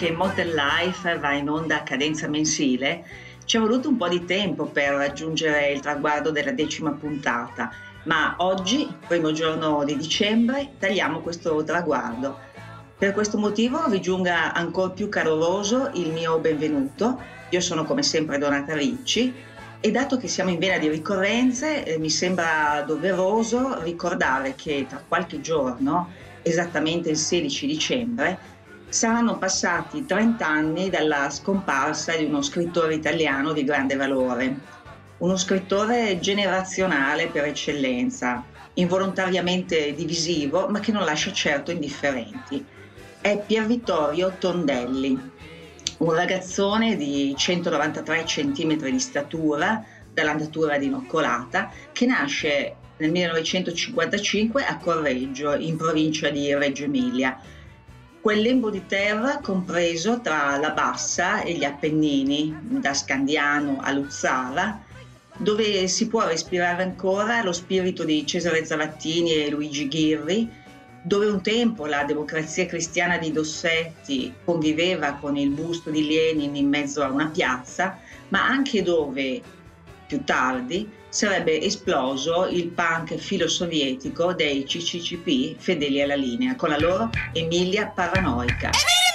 che Motel Life va in onda a cadenza mensile, ci è voluto un po' di tempo per raggiungere il traguardo della decima puntata, ma oggi, primo giorno di dicembre, tagliamo questo traguardo. Per questo motivo vi giunga ancora più caloroso il mio benvenuto. Io sono come sempre Donata Ricci e dato che siamo in vena di ricorrenze, eh, mi sembra doveroso ricordare che tra qualche giorno, esattamente il 16 dicembre, saranno passati 30 anni dalla scomparsa di uno scrittore italiano di grande valore, uno scrittore generazionale per eccellenza, involontariamente divisivo, ma che non lascia certo indifferenti. È Pier Vittorio Tondelli, un ragazzone di 193 cm di statura, dall'andatura dinoccolata, che nasce nel 1955 a Correggio, in provincia di Reggio Emilia. Quel lembo di terra compreso tra la Bassa e gli Appennini, da Scandiano a Luzzara, dove si può respirare ancora lo spirito di Cesare Zavattini e Luigi Ghirri, dove un tempo la democrazia cristiana di Dossetti conviveva con il busto di Lenin in mezzo a una piazza, ma anche dove più tardi sarebbe esploso il punk filosovietico dei CCCP fedeli alla linea, con la loro Emilia Paranoica. Freddo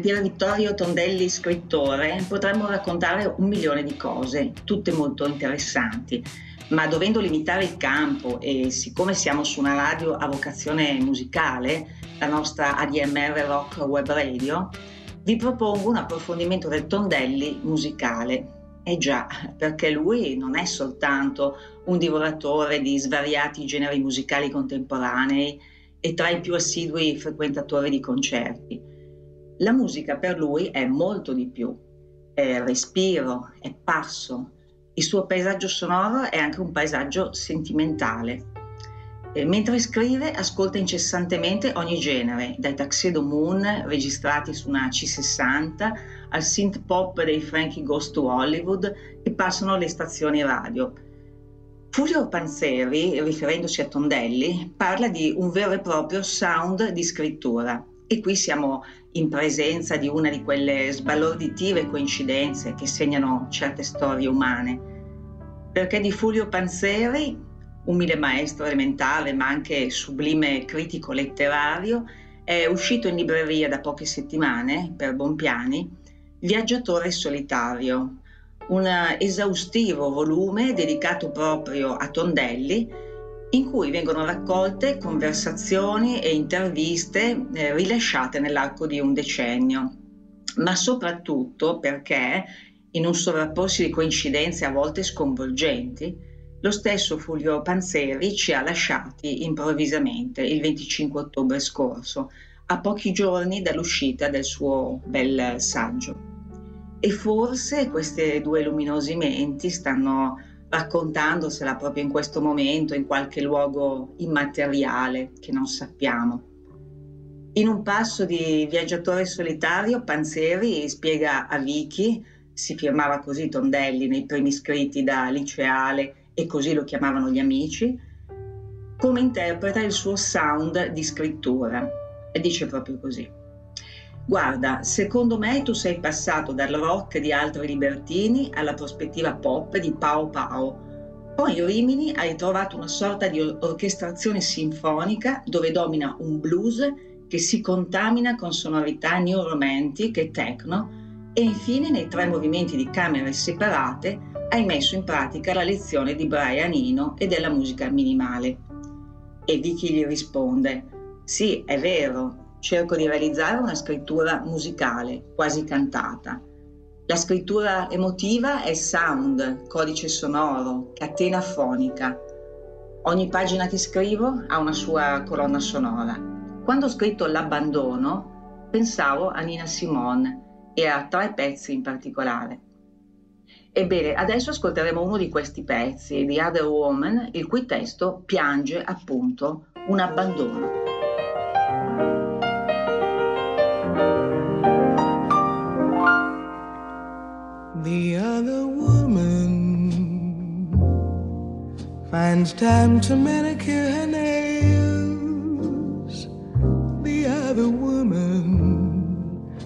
Del Pier Vittorio Tondelli scrittore potremmo raccontare un milione di cose, tutte molto interessanti. ma dovendo limitare il campo e siccome siamo su una radio a vocazione musicale, la nostra ADMR Rock Web Radio, vi propongo un approfondimento del Tondelli musicale. Eh già, perché lui non è soltanto un divoratore di svariati generi musicali contemporanei e tra i più assidui frequentatori di concerti. La musica per lui è molto di più, è respiro, è passo, il suo paesaggio sonoro è anche un paesaggio sentimentale. E mentre scrive ascolta incessantemente ogni genere, dai Tuxedo Moon registrati su una C60 al synth pop dei Frankie Ghost to Hollywood che passano alle stazioni radio. Fulvio Panzeri, riferendosi a Tondelli, parla di un vero e proprio sound di scrittura e qui siamo in presenza di una di quelle sbalorditive coincidenze che segnano certe storie umane. Perché di Fulvio Panzeri, umile maestro elementare ma anche sublime critico letterario, è uscito in libreria da poche settimane per Bompiani Viaggiatore solitario, un esaustivo volume dedicato proprio a Tondelli in cui vengono raccolte conversazioni e interviste eh, rilasciate nell'arco di un decennio, ma soprattutto perché, in un sovrapporsi di coincidenze a volte sconvolgenti, lo stesso Fulvio Panzeri ci ha lasciati improvvisamente il 25 ottobre scorso, a pochi giorni dall'uscita del suo bel saggio. E forse queste due luminosi menti stanno raccontandosela proprio in questo momento, in qualche luogo immateriale che non sappiamo. In un passo di viaggiatore solitario, Panzeri spiega a Vicky, si firmava così Tondelli nei primi scritti da liceale e così lo chiamavano gli amici, come interpreta il suo sound di scrittura. E dice proprio così. Guarda, secondo me tu sei passato dal rock di altri libertini alla prospettiva pop di Pao Pao. Poi in Rimini hai trovato una sorta di orchestrazione sinfonica dove domina un blues che si contamina con sonorità new e techno e infine nei tre movimenti di camere separate hai messo in pratica la lezione di Brian Eno e della musica minimale. E Vicky gli risponde, sì, è vero, cerco di realizzare una scrittura musicale, quasi cantata. La scrittura emotiva è sound, codice sonoro, catena fonica. Ogni pagina che scrivo ha una sua colonna sonora. Quando ho scritto L'abbandono, pensavo a Nina Simone e a tre pezzi in particolare. Ebbene, adesso ascolteremo uno di questi pezzi di Other Woman, il cui testo piange appunto un abbandono. The other woman finds time to manicure her nails. The other woman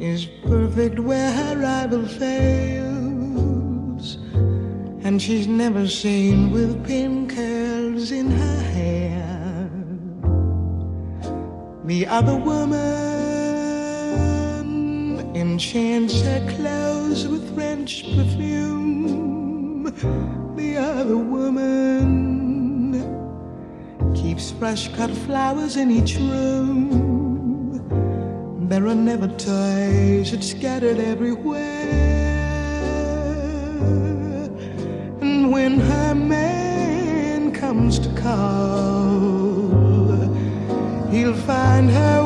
is perfect where her rival fails. And she's never seen with pin curls in her hair. The other woman enchants her clothes with French perfume. The other woman keeps fresh cut flowers in each room. There are never toys, it's scattered everywhere. And when her man comes to call, he'll find her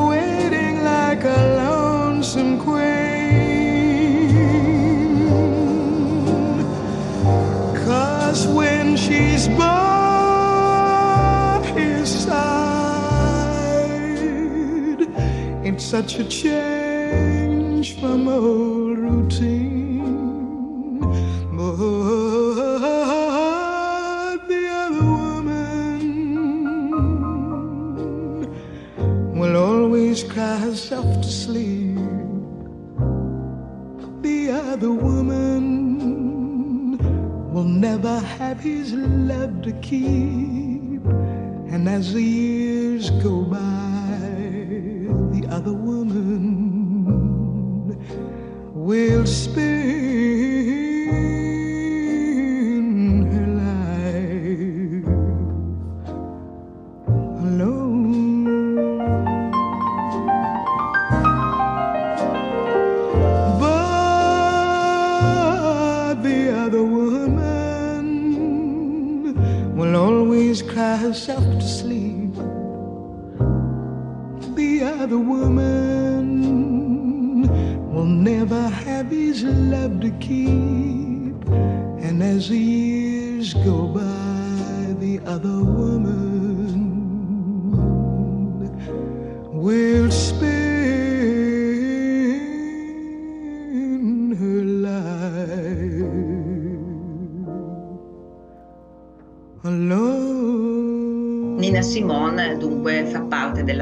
such a change from old routine. But the other woman will always cry herself to sleep. The other woman will never have his love to keep. And as the years go by, the other woman will spend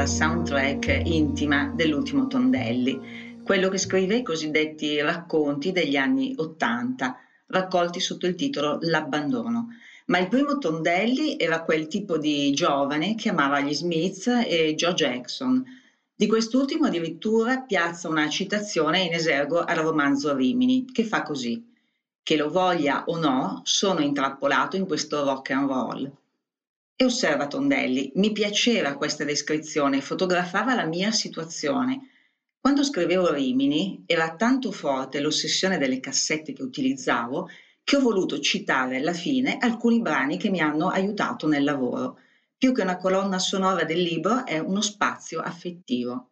della soundtrack intima dell'ultimo Tondelli, quello che scrive i cosiddetti racconti degli anni Ottanta, raccolti sotto il titolo L'abbandono. Ma il primo Tondelli era quel tipo di giovane che amava gli Smith e Joe Jackson. Di quest'ultimo addirittura piazza una citazione in esergo al romanzo Rimini, che fa così. Che lo voglia o no, sono intrappolato in questo rock and roll. E osserva Tondelli, mi piaceva questa descrizione, fotografava la mia situazione. Quando scrivevo Rimini era tanto forte l'ossessione delle cassette che utilizzavo che ho voluto citare alla fine alcuni brani che mi hanno aiutato nel lavoro. Più che una colonna sonora del libro è uno spazio affettivo.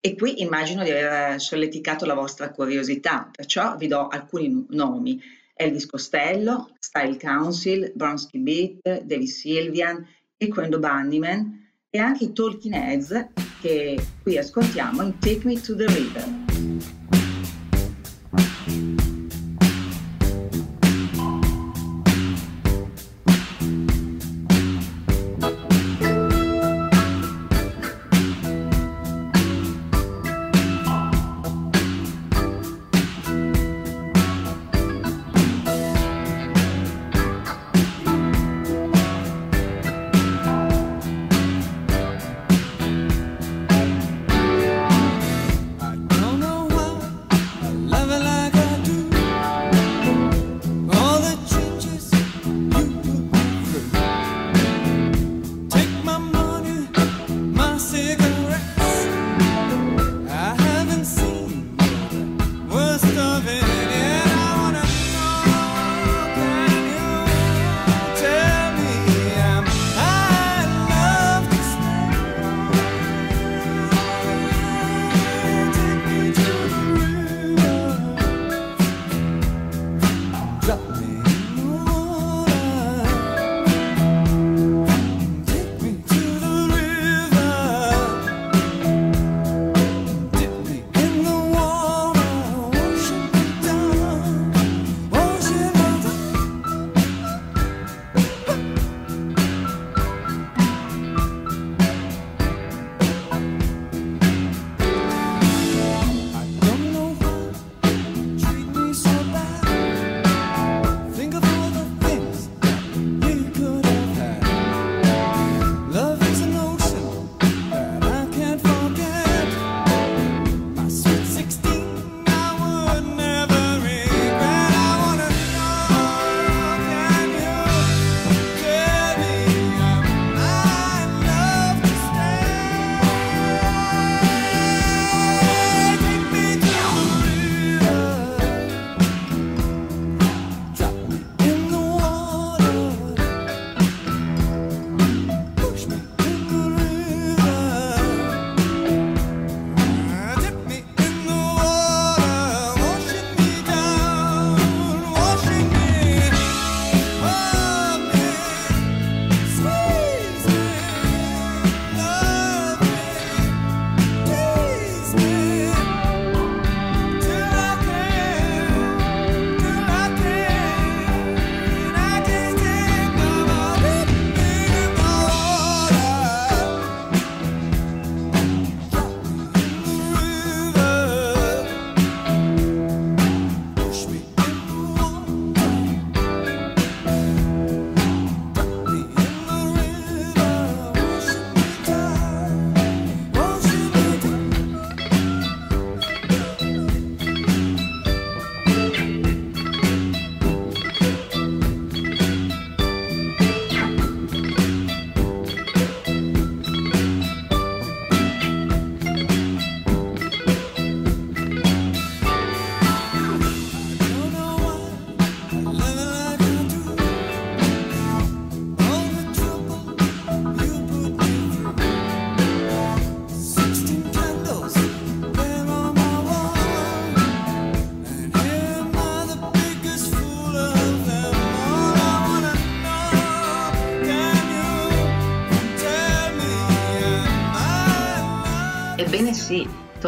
E qui immagino di aver solleticato la vostra curiosità, perciò vi do alcuni nomi. Elvis Costello, Style Council, Bronsky Beat, David Sylvian, e Quendo Bunnyman e anche i Talking Heads che qui ascoltiamo in Take Me to the River.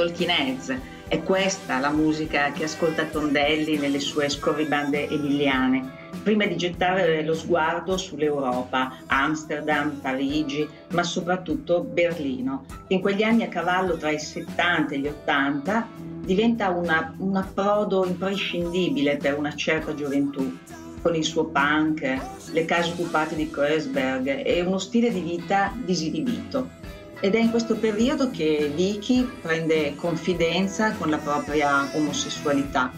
Talking. È questa la musica che ascolta Tondelli nelle sue scorribande emiliane prima di gettare lo sguardo sull'Europa, Amsterdam, Parigi, ma soprattutto Berlino, in quegli anni a cavallo tra i 70 e gli 80 diventa una, un approdo imprescindibile per una certa gioventù, con il suo punk, le case occupate di Kreuzberg e uno stile di vita disinibito. Ed è in questo periodo che Vicky prende confidenza con la propria omosessualità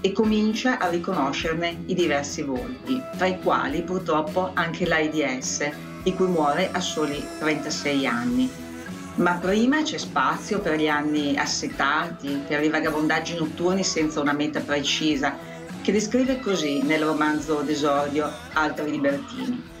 e comincia a riconoscerne i diversi volti, tra i quali purtroppo anche l'AIDS, di cui muore a soli 36 anni. Ma prima c'è spazio per gli anni assetati, per i vagabondaggi notturni senza una meta precisa, che descrive così nel romanzo d'esordio Altri libertini.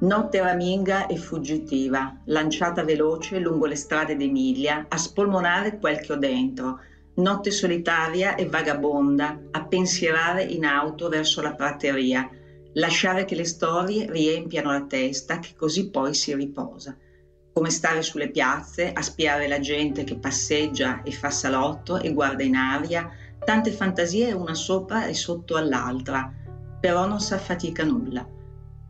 Notte raminga e fuggitiva, lanciata veloce lungo le strade d'Emilia, a spolmonare quel che ho dentro, notte solitaria e vagabonda, a pensierare in auto verso la prateria, lasciare che le storie riempiano la testa che così poi si riposa. Come stare sulle piazze, a spiare la gente che passeggia e fa salotto e guarda in aria, tante fantasie una sopra e sotto all'altra, però non s'affatica nulla.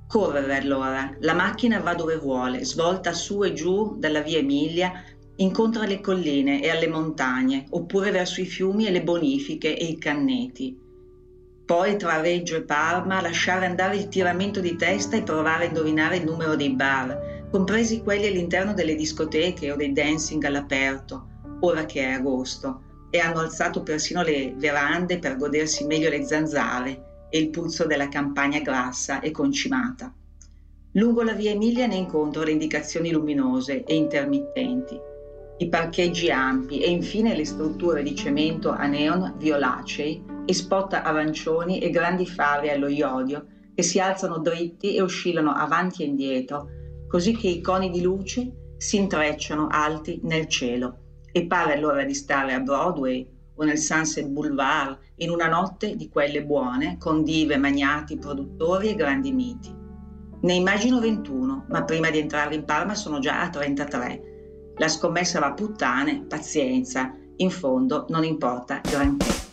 Correre allora, la macchina va dove vuole, svolta su e giù dalla via Emilia incontra le colline e alle montagne, oppure verso i fiumi e le bonifiche e i canneti. Poi tra Reggio e Parma lasciare andare il tiramento di testa e provare a indovinare il numero dei bar, compresi quelli all'interno delle discoteche o dei dancing all'aperto, ora che è agosto, e hanno alzato persino le verande per godersi meglio le zanzare e il puzzo della campagna grassa e concimata. Lungo la via Emilia ne incontro le indicazioni luminose e intermittenti i parcheggi ampi e infine le strutture di cemento a neon violacei e spot arancioni e grandi fari allo iodio che si alzano dritti e oscillano avanti e indietro, così che i coni di luce si intrecciano alti nel cielo e pare allora di stare a Broadway o nel Sunset Boulevard in una notte di quelle buone con dive, magnati, produttori e grandi miti. Ne immagino 21, ma prima di entrare in Parma sono già a 33 la scommessa va puttane, pazienza, in fondo non importa granché.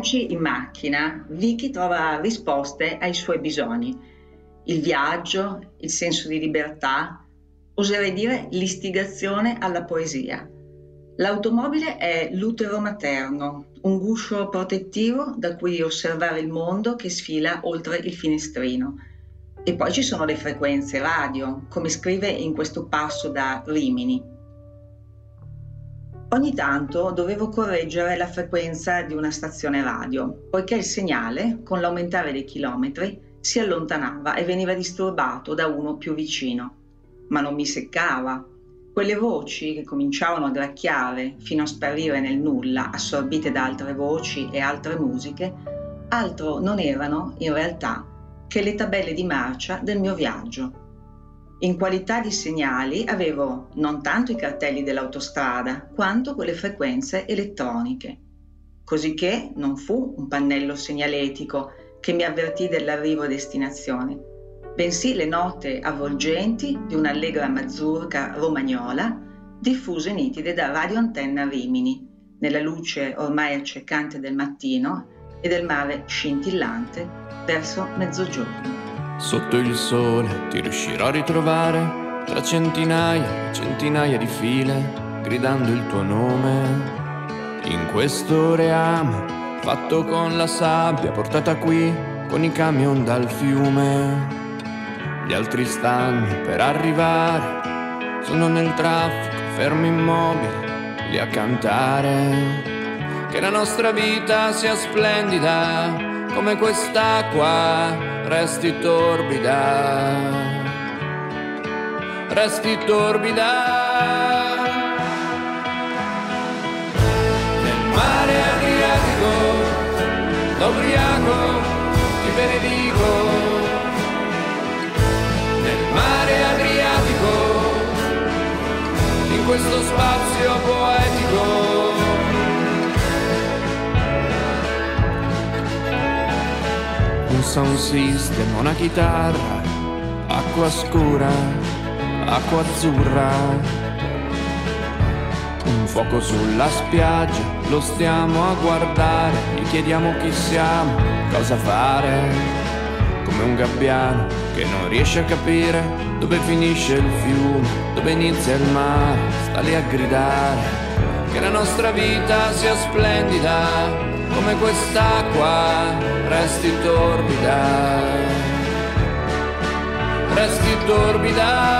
Viaggi in macchina, Vicky trova risposte ai suoi bisogni. Il viaggio, il senso di libertà, oserei dire l'istigazione alla poesia. L'automobile è l'utero materno, un guscio protettivo da cui osservare il mondo che sfila oltre il finestrino. E poi ci sono le frequenze radio, come scrive in questo passo da Rimini. Ogni tanto dovevo correggere la frequenza di una stazione radio, poiché il segnale, con l'aumentare dei chilometri, si allontanava e veniva disturbato da uno più vicino. Ma non mi seccava. Quelle voci che cominciavano a gracchiare fino a sparire nel nulla, assorbite da altre voci e altre musiche, altro non erano, in realtà, che le tabelle di marcia del mio viaggio. In qualità di segnali avevo non tanto i cartelli dell'autostrada quanto quelle frequenze elettroniche. Cosicché non fu un pannello segnaletico che mi avvertì dell'arrivo a destinazione, bensì le note avvolgenti di un'allegra mazurka romagnola diffuse nitide da Radio Antenna Rimini, nella luce ormai accecante del mattino e del mare scintillante verso mezzogiorno. Sotto il sole ti riuscirò a ritrovare tra centinaia e centinaia di file, gridando il tuo nome. In questo reame, fatto con la sabbia portata qui con i camion dal fiume. Gli altri stanno per arrivare, sono nel traffico, fermi immobili, lì a cantare. Che la nostra vita sia splendida come quest'acqua resti torbida, resti torbida. Nel mare Adriatico, l'ubriaco, ti benedico. Nel mare Adriatico, in questo spazio poetico. Sound system, una chitarra, acqua scura, acqua azzurra, un fuoco sulla spiaggia, lo stiamo a guardare, gli chiediamo chi siamo, cosa fare, come un gabbiano che non riesce a capire dove finisce il fiume, dove inizia il mare, sta lì a gridare, che la nostra vita sia splendida come quest'acqua resti torbida, resti torbida.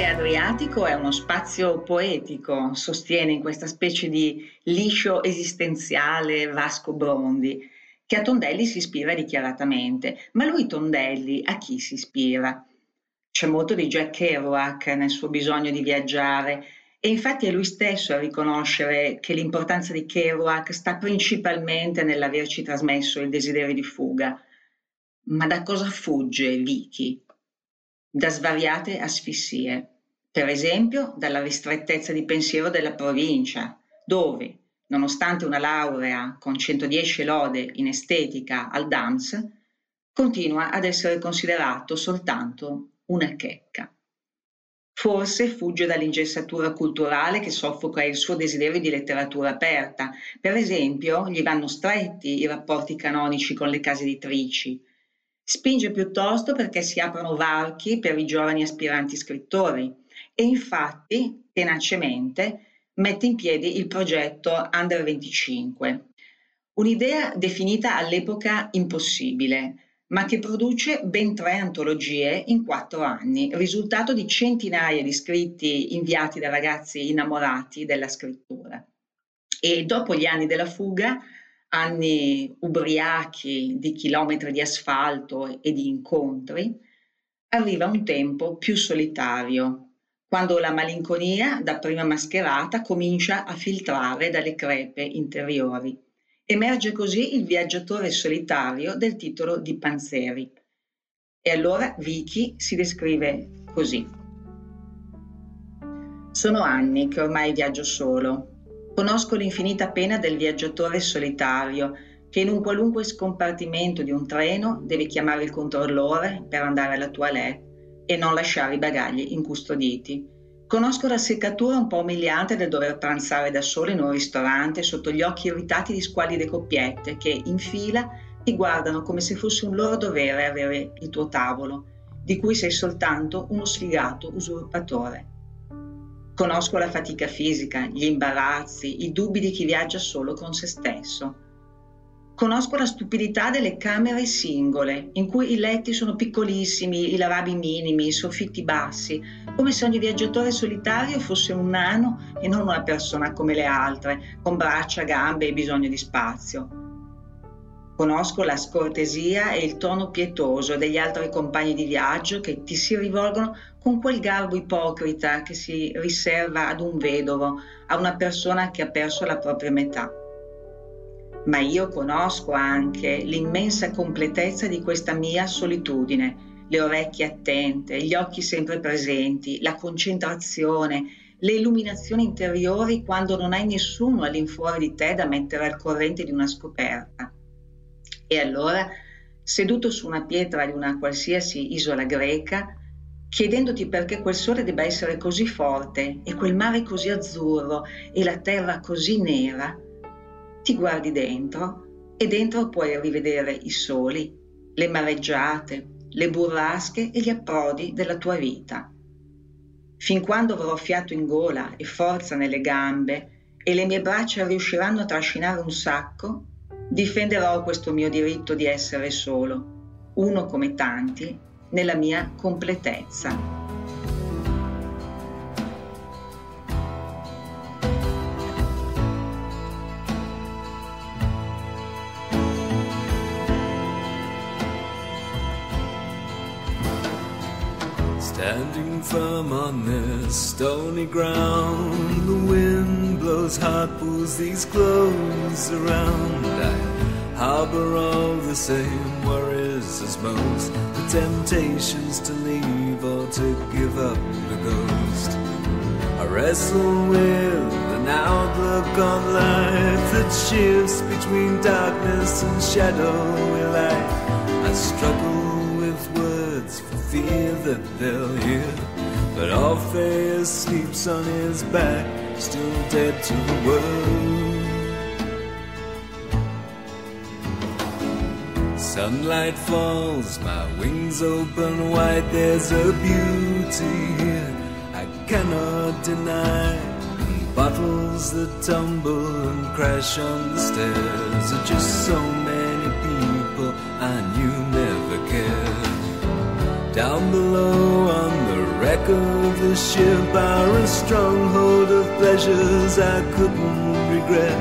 Mare Adriatico è uno spazio poetico, sostiene in questa specie di liscio esistenziale Vasco Brondi, che a Tondelli si ispira dichiaratamente. Ma lui Tondelli a chi si ispira? C'è molto di Jack Kerouac nel suo bisogno di viaggiare e infatti è lui stesso a riconoscere che l'importanza di Kerouac sta principalmente nell'averci trasmesso il desiderio di fuga. Ma da cosa fugge Vicky? Da svariate asfissie. Per esempio, dalla ristrettezza di pensiero della provincia, dove, nonostante una laurea con 110 lode in estetica al DAMS, continua ad essere considerato soltanto una checca. Forse fugge dall'ingessatura culturale che soffoca il suo desiderio di letteratura aperta. Per esempio, gli vanno stretti i rapporti canonici con le case editrici. Spinge piuttosto perché si aprono varchi per i giovani aspiranti scrittori e infatti, tenacemente, mette in piedi il progetto Under 25. Un'idea definita all'epoca impossibile, ma che produce ben tre antologie in quattro anni, risultato di centinaia di scritti inviati da ragazzi innamorati della scrittura. E dopo gli anni della fuga, anni ubriachi di chilometri di asfalto e di incontri, arriva un tempo più solitario, quando la malinconia, dapprima mascherata, comincia a filtrare dalle crepe interiori Emerge così il viaggiatore solitario del titolo di Panzeri. E allora Vicky si descrive così. Sono anni che ormai viaggio solo. Conosco l'infinita pena del viaggiatore solitario che in un qualunque scompartimento di un treno deve chiamare il controllore per andare alla toilette e non lasciare i bagagli incustoditi Conosco la seccatura un po' umiliante del dover pranzare da solo in un ristorante sotto gli occhi irritati di squallide coppiette che, in fila, ti guardano come se fosse un loro dovere avere il tuo tavolo, di cui sei soltanto uno sfigato usurpatore. Conosco la fatica fisica, gli imbarazzi, i dubbi di chi viaggia solo con se stesso Conosco la stupidità delle camere singole, in cui i letti sono piccolissimi, i lavabili minimi, i soffitti bassi, come se ogni viaggiatore solitario fosse un nano e non una persona come le altre, con braccia, gambe e bisogno di spazio. Conosco la scortesia e il tono pietoso degli altri compagni di viaggio che ti si rivolgono con quel garbo ipocrita che si riserva ad un vedovo, a una persona che ha perso la propria metà ma io conosco anche l'immensa completezza di questa mia solitudine, le orecchie attente, gli occhi sempre presenti, la concentrazione, le illuminazioni interiori quando non hai nessuno all'infuori di te da mettere al corrente di una scoperta. E allora, seduto su una pietra di una qualsiasi isola greca, chiedendoti perché quel sole debba essere così forte e quel mare così azzurro e la terra così nera, ti guardi dentro e dentro puoi rivedere i soli, le mareggiate, le burrasche e gli approdi della tua vita. Fin quando avrò fiato in gola e forza nelle gambe e le mie braccia riusciranno a trascinare un sacco, difenderò questo mio diritto di essere solo, uno come tanti, nella mia completezza. Firm on this stony ground, the wind blows hot, pulls these clothes around. I harbor all the same worries as most the temptations to leave or to give up the ghost. I wrestle with an outlook on life that shifts between darkness and shadowy light. I struggle with words for fear that they'll hear. But Orpheus sleeps on his back, still dead to the world. Sunlight falls, my wings open wide, there's a beauty here I cannot deny. bottles that tumble and crash on the stairs are just so many people I knew never cared. Down below on of the ship are stronghold of pleasures I couldn't regret.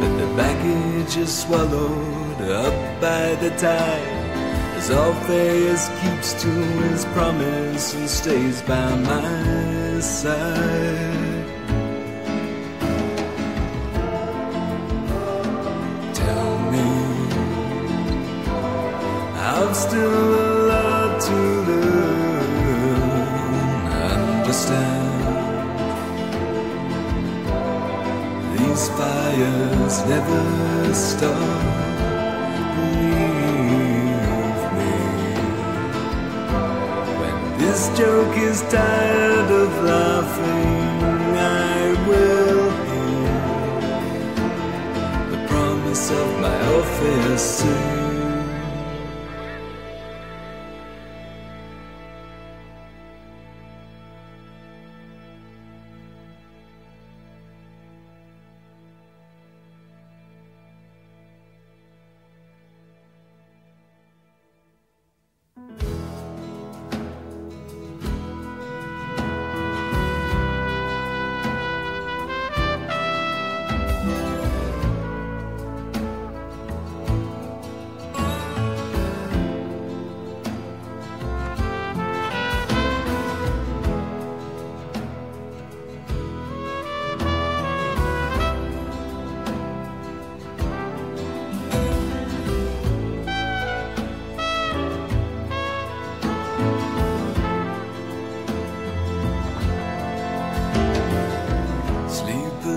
But the baggage is swallowed up by the tide. As Orpheus keeps to his promise and stays by my side. Tell me, I'm still never stop. Believe me. When this joke is tired of laughing, I will hear the promise of my office soon.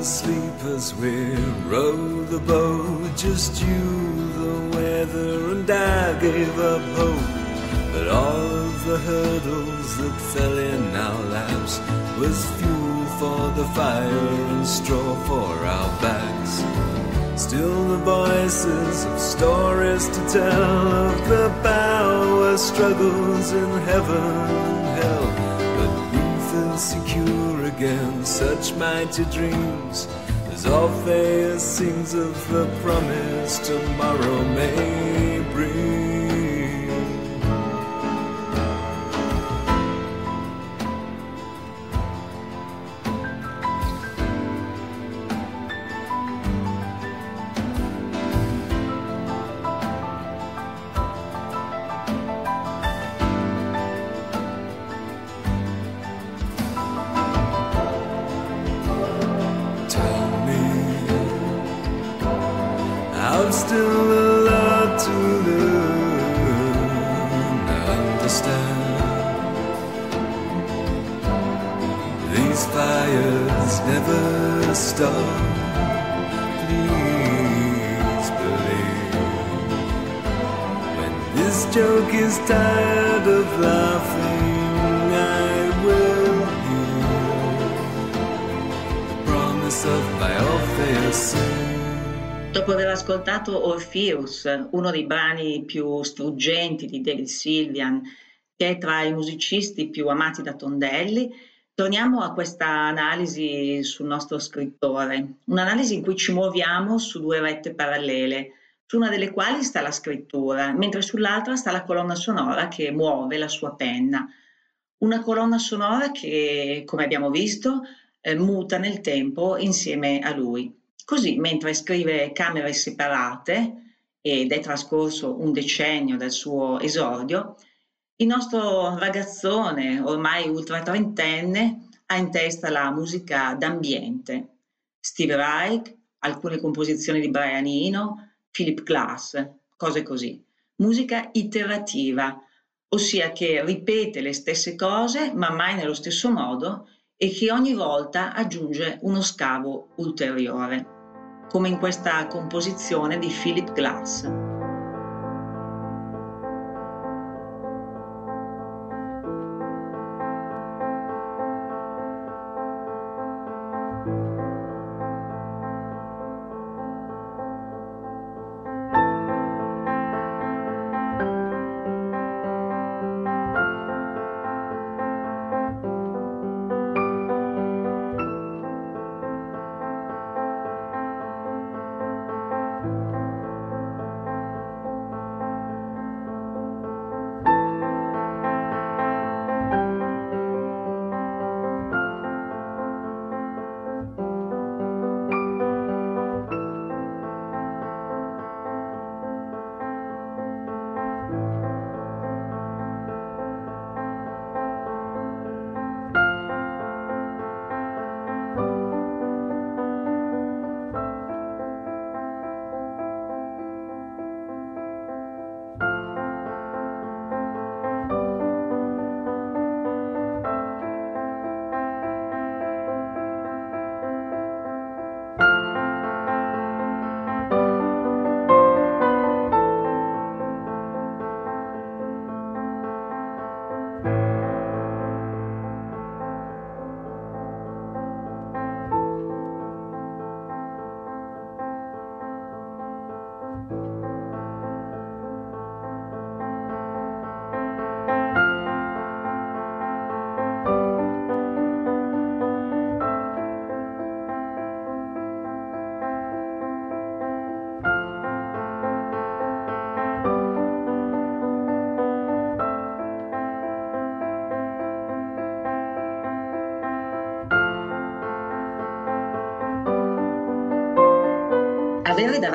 Sleepers, sleepers, we row the boat, just you, the weather, and I gave up hope. But all of the hurdles that fell in our laps was fuel for the fire and straw for our backs. Still the voices of stories to tell of the power struggles in heaven and hell. But we feel secure against such mighty dreams as Orpheus sings of the promise tomorrow may bring. Ascoltato Orpheus, uno dei brani più struggenti di David Sylvian, che è tra i musicisti più amati da Tondelli, torniamo a questa analisi sul nostro scrittore, un'analisi in cui ci muoviamo su due rette parallele, su una delle quali sta la scrittura, mentre sull'altra sta la colonna sonora che muove la sua penna. Una colonna sonora che, come abbiamo visto, eh, muta nel tempo insieme a lui. Così, mentre scrive Camere separate, ed è trascorso un decennio dal suo esordio, il nostro ragazzone, ormai ultra trentenne, ha in testa la musica d'ambiente. Steve Reich, alcune composizioni di Brian Eno, Philip Glass, cose così. Musica iterativa, ossia che ripete le stesse cose, ma mai nello stesso modo, e che ogni volta aggiunge uno scavo ulteriore, come in questa composizione di Philip Glass.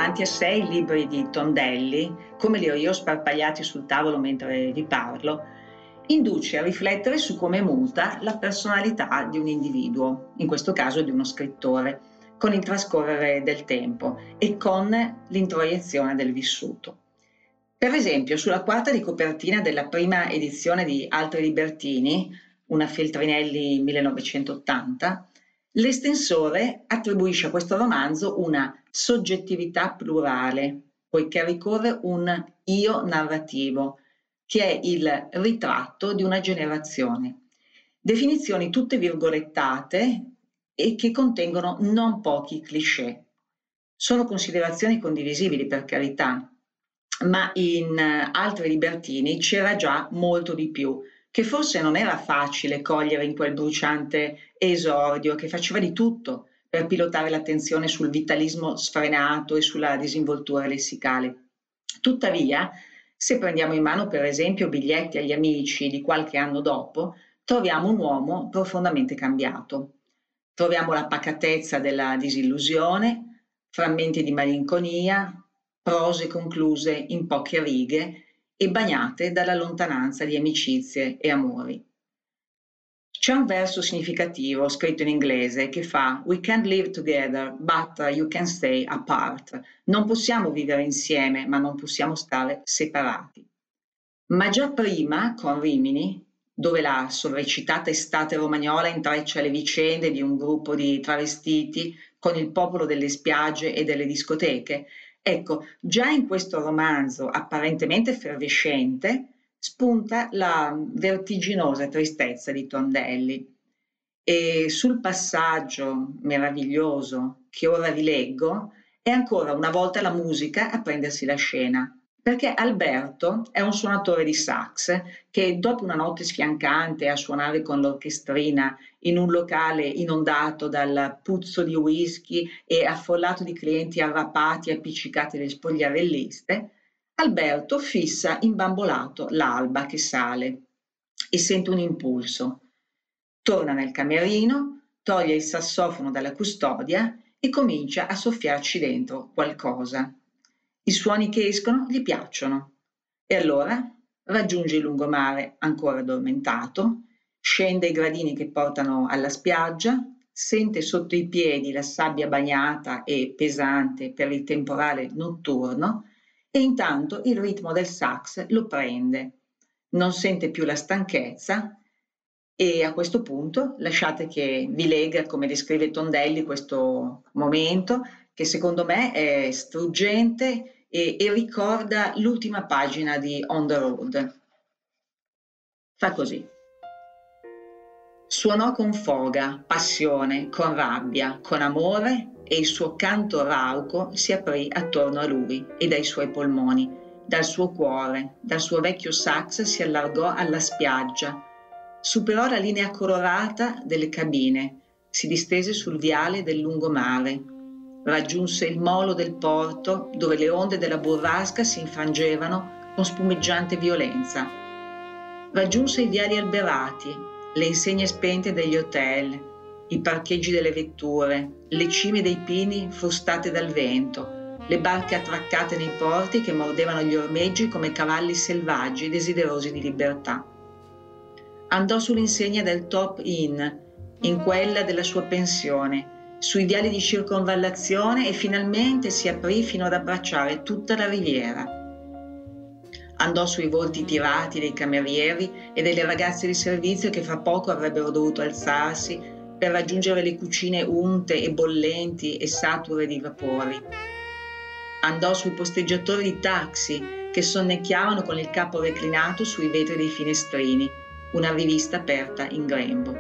Davanti a sé i libri di Tondelli, come li ho io sparpagliati sul tavolo mentre vi parlo, induce a riflettere su come muta la personalità di un individuo, in questo caso di uno scrittore, con il trascorrere del tempo e con l'introiezione del vissuto. Per esempio, sulla quarta di copertina della prima edizione di Altri Libertini, una Feltrinelli 1980, L'estensore attribuisce a questo romanzo una soggettività plurale, poiché ricorre un io narrativo, che è il ritratto di una generazione. Definizioni tutte virgolettate e che contengono non pochi cliché. Sono considerazioni condivisibili per carità, ma in altri libertini c'era già molto di più, che forse non era facile cogliere in quel bruciante esordio che faceva di tutto per pilotare l'attenzione sul vitalismo sfrenato e sulla disinvoltura lessicale. Tuttavia, se prendiamo in mano per esempio biglietti agli amici di qualche anno dopo, troviamo un uomo profondamente cambiato. Troviamo la pacatezza della disillusione, frammenti di malinconia, prose concluse in poche righe e bagnate dalla lontananza di amicizie e amori. C'è un verso significativo scritto in inglese che fa We can't live together, but you can stay apart. Non possiamo vivere insieme, ma non possiamo stare separati. Ma già prima, con Rimini, dove la sovrecitata estate romagnola intreccia le vicende di un gruppo di travestiti con il popolo delle spiagge e delle discoteche, Ecco, già in questo romanzo apparentemente effervescente spunta la vertiginosa tristezza di Tondelli. E sul passaggio meraviglioso che ora vi leggo è ancora una volta la musica a prendersi la scena perché Alberto è un suonatore di sax che dopo una notte sfiancante a suonare con l'orchestrina in un locale inondato dal puzzo di whisky e affollato di clienti arrapati e appiccicati alle spogliarelliste, Alberto fissa imbambolato l'alba che sale e sente un impulso. Torna nel camerino, toglie il sassofono dalla custodia e comincia a soffiarci dentro qualcosa. I suoni che escono gli piacciono. E allora raggiunge il lungomare ancora addormentato, scende i gradini che portano alla spiaggia, sente sotto i piedi la sabbia bagnata e pesante per il temporale notturno e intanto il ritmo del sax lo prende. Non sente più la stanchezza e a questo punto lasciate che vi lega, come descrive Tondelli, questo momento che secondo me è struggente e, e ricorda l'ultima pagina di On the Road. Fa così. Suonò con foga, passione, con rabbia, con amore e il suo canto rauco si aprì attorno a lui e dai suoi polmoni. Dal suo cuore, dal suo vecchio sax si allargò alla spiaggia. Superò la linea colorata delle cabine, si distese sul viale del lungomare, Raggiunse il molo del porto dove le onde della burrasca si infrangevano con spumeggiante violenza. Raggiunse i viali alberati, le insegne spente degli hotel, i parcheggi delle vetture, le cime dei pini frustate dal vento, le barche attraccate nei porti che mordevano gli ormeggi come cavalli selvaggi desiderosi di libertà. Andò sull'insegna del Top Inn, in quella della sua pensione, sui viali di circonvallazione e finalmente si aprì fino ad abbracciare tutta la riviera. Andò sui volti tirati dei camerieri e delle ragazze di servizio che fra poco avrebbero dovuto alzarsi per raggiungere le cucine unte e bollenti e sature di vapori. Andò sui posteggiatori di taxi che sonnecchiavano con il capo reclinato sui vetri dei finestrini, una rivista aperta in grembo.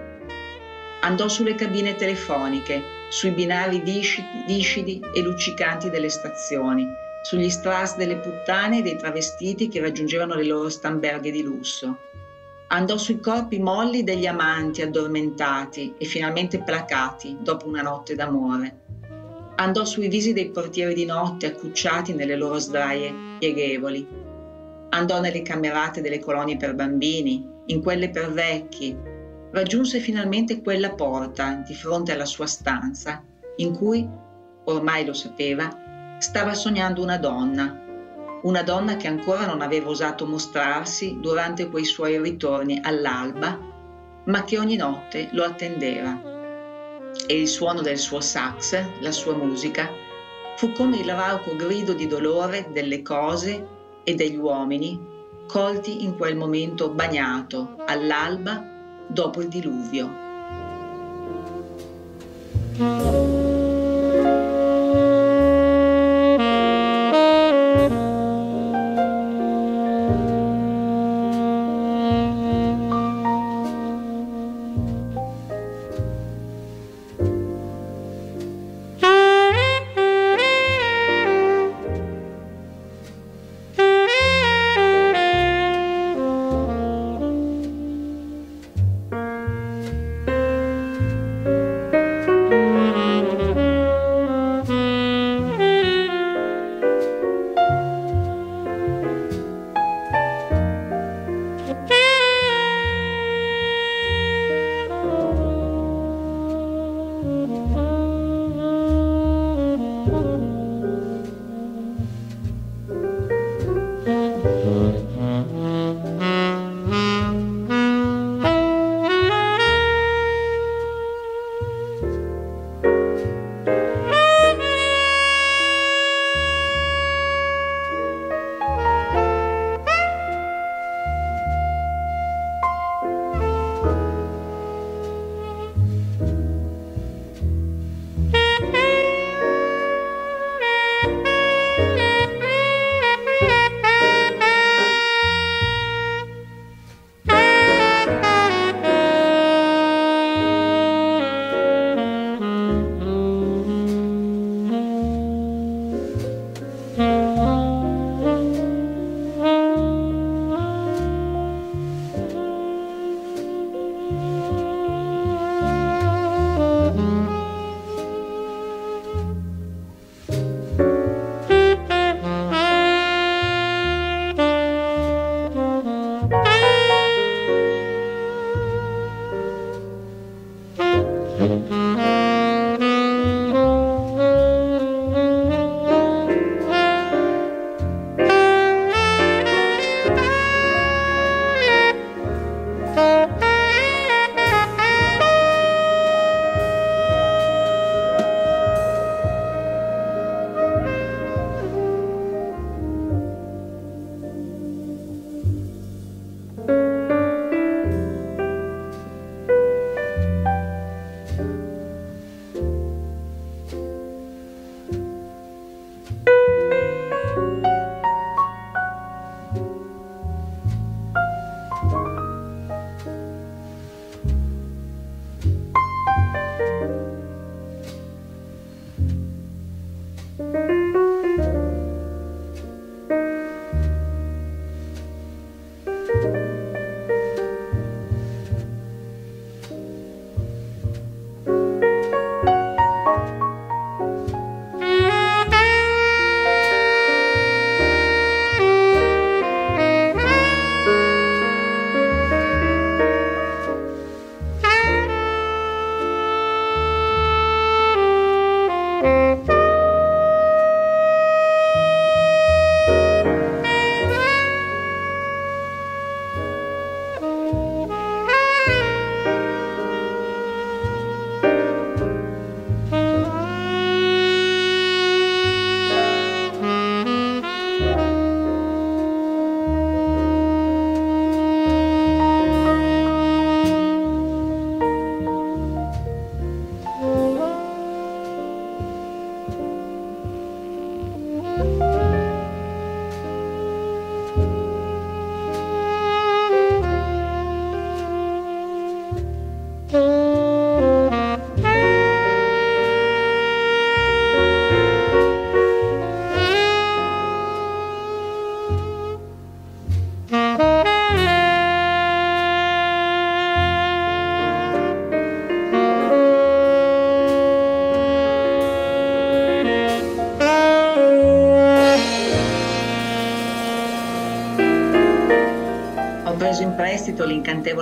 Andò sulle cabine telefoniche sui binari viscidi e luccicanti delle stazioni, sugli strass delle puttane e dei travestiti che raggiungevano le loro stamberghe di lusso. Andò sui corpi molli degli amanti addormentati e finalmente placati dopo una notte d'amore. Andò sui visi dei portieri di notte accucciati nelle loro sdraie pieghevoli. Andò nelle camerate delle colonie per bambini, in quelle per vecchi, raggiunse finalmente quella porta di fronte alla sua stanza in cui, ormai lo sapeva, stava sognando una donna, una donna che ancora non aveva osato mostrarsi durante quei suoi ritorni all'alba, ma che ogni notte lo attendeva. E il suono del suo sax, la sua musica, fu come il rauco grido di dolore delle cose e degli uomini colti in quel momento bagnato all'alba dopo il diluvio.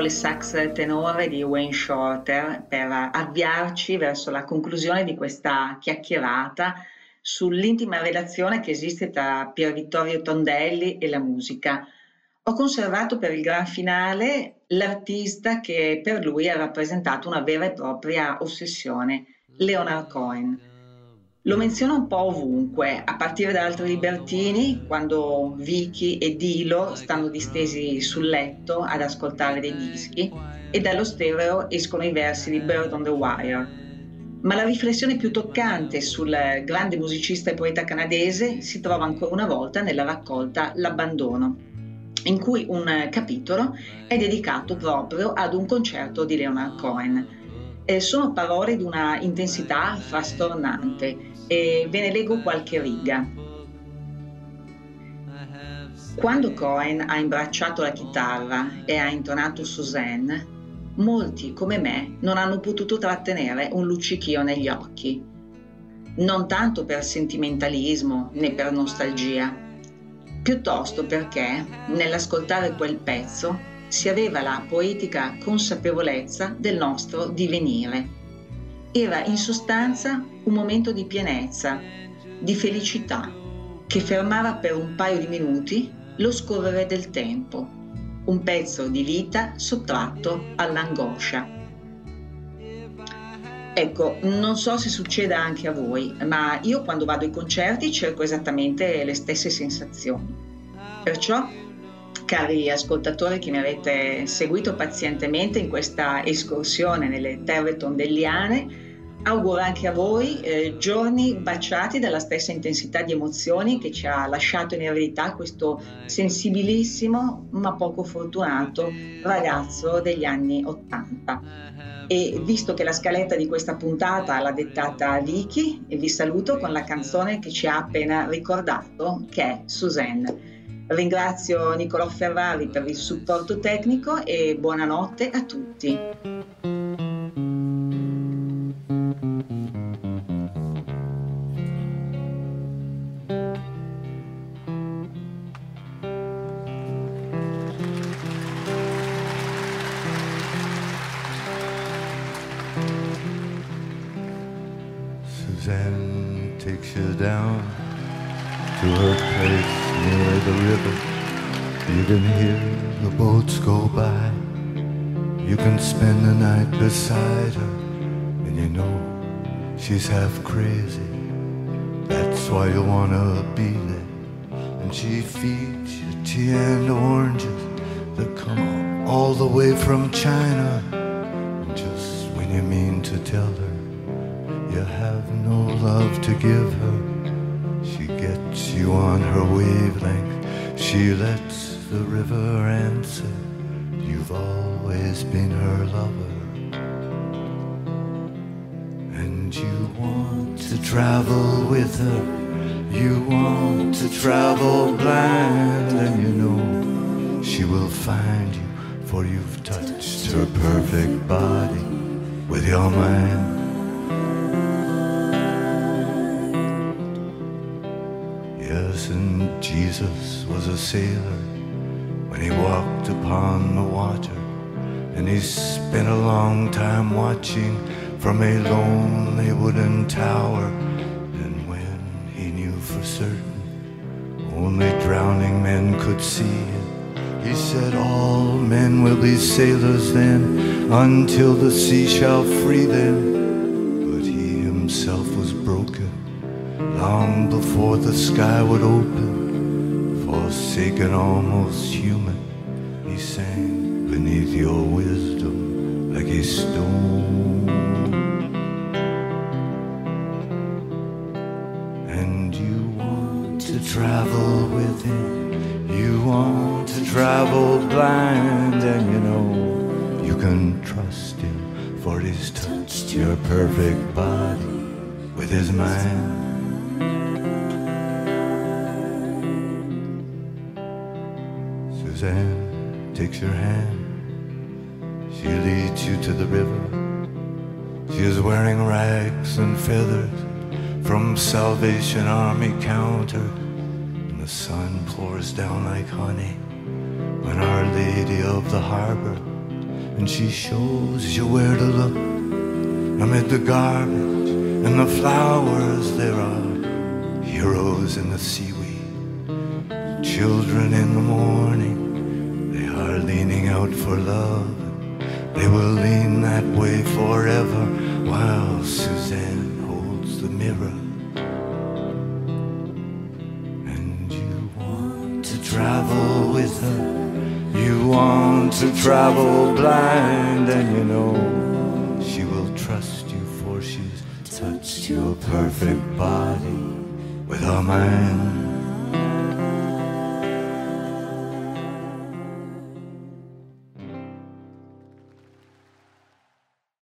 L'incantevole sax tenore di Wayne Shorter per avviarci verso la conclusione di questa chiacchierata sull'intima relazione che esiste tra Pier Vittorio Tondelli e la musica. Ho conservato per il gran finale l'artista che per lui ha rappresentato una vera e propria ossessione, Leonard Cohen. Lo menziono un po' ovunque, a partire da altri libertini, quando Vicky e Dilo stanno distesi sul letto ad ascoltare dei dischi e dallo stereo escono i versi di Bird on the Wire. Ma la riflessione più toccante sul grande musicista e poeta canadese si trova ancora una volta nella raccolta L'abbandono, in cui un capitolo è dedicato proprio ad un concerto di Leonard Cohen. Eh, sono parole di una intensità frastornante e ve ne leggo qualche riga. Quando Cohen ha imbracciato la chitarra e ha intonato Suzanne, molti come me non hanno potuto trattenere un luccichio negli occhi. Non tanto per sentimentalismo né per nostalgia, piuttosto perché nell'ascoltare quel pezzo si aveva la poetica consapevolezza del nostro divenire. Era in sostanza un momento di pienezza, di felicità, che fermava per un paio di minuti lo scorrere del tempo, un pezzo di vita sottratto all'angoscia. Ecco, non so se succeda anche a voi, ma io quando vado ai concerti cerco esattamente le stesse sensazioni. Perciò, cari ascoltatori che mi avete seguito pazientemente in questa escursione nelle terre tondelliane, Auguro anche a voi eh, giorni baciati dalla stessa intensità di emozioni che ci ha lasciato in eredità questo sensibilissimo ma poco fortunato ragazzo degli anni Ottanta. E visto che la scaletta di questa puntata l'ha dettata Vicky, vi saluto con la canzone che ci ha appena ricordato, che è Suzanne. Ringrazio Nicolò Ferrari per il supporto tecnico e buonanotte a tutti. down to her place near the river. You can hear the boats go by. You can spend the night beside her, and you know she's half crazy. That's why you wanna be there. And she feeds you tea and oranges that come all the way from China. And just when you mean to tell her you have no love to give her, you on her wavelength. She lets the river answer. You've always been her lover. And you want to travel with her. You want to travel blind, and you know she will find you, for you've touched her perfect body with your mind. Jesus was a sailor when he walked upon the water, and he spent a long time watching from a lonely wooden tower. And when he knew for certain only drowning men could see him, he said, All men will be sailors then until the sea shall free them. But he himself was broken long before the sky would open forsaken, almost human, he sang beneath your wisdom like a stone. And you want to travel with him, you want to travel blind, and you know you can trust him, for he's touched your perfect body with his mind. Suzanne takes your hand. She leads you to the river. She is wearing rags and feathers from Salvation Army counter. And the sun pours down like honey on Our Lady of the Harbor. And she shows you where to look amid the garbage and the flowers there are. heroes in the seaweed, children in the morning, are leaning out for love. They will lean that way forever while Suzanne holds the mirror. And you want to travel with her, you want to travel blind, and you know she will trust you for she's touched your perfect body with her mind.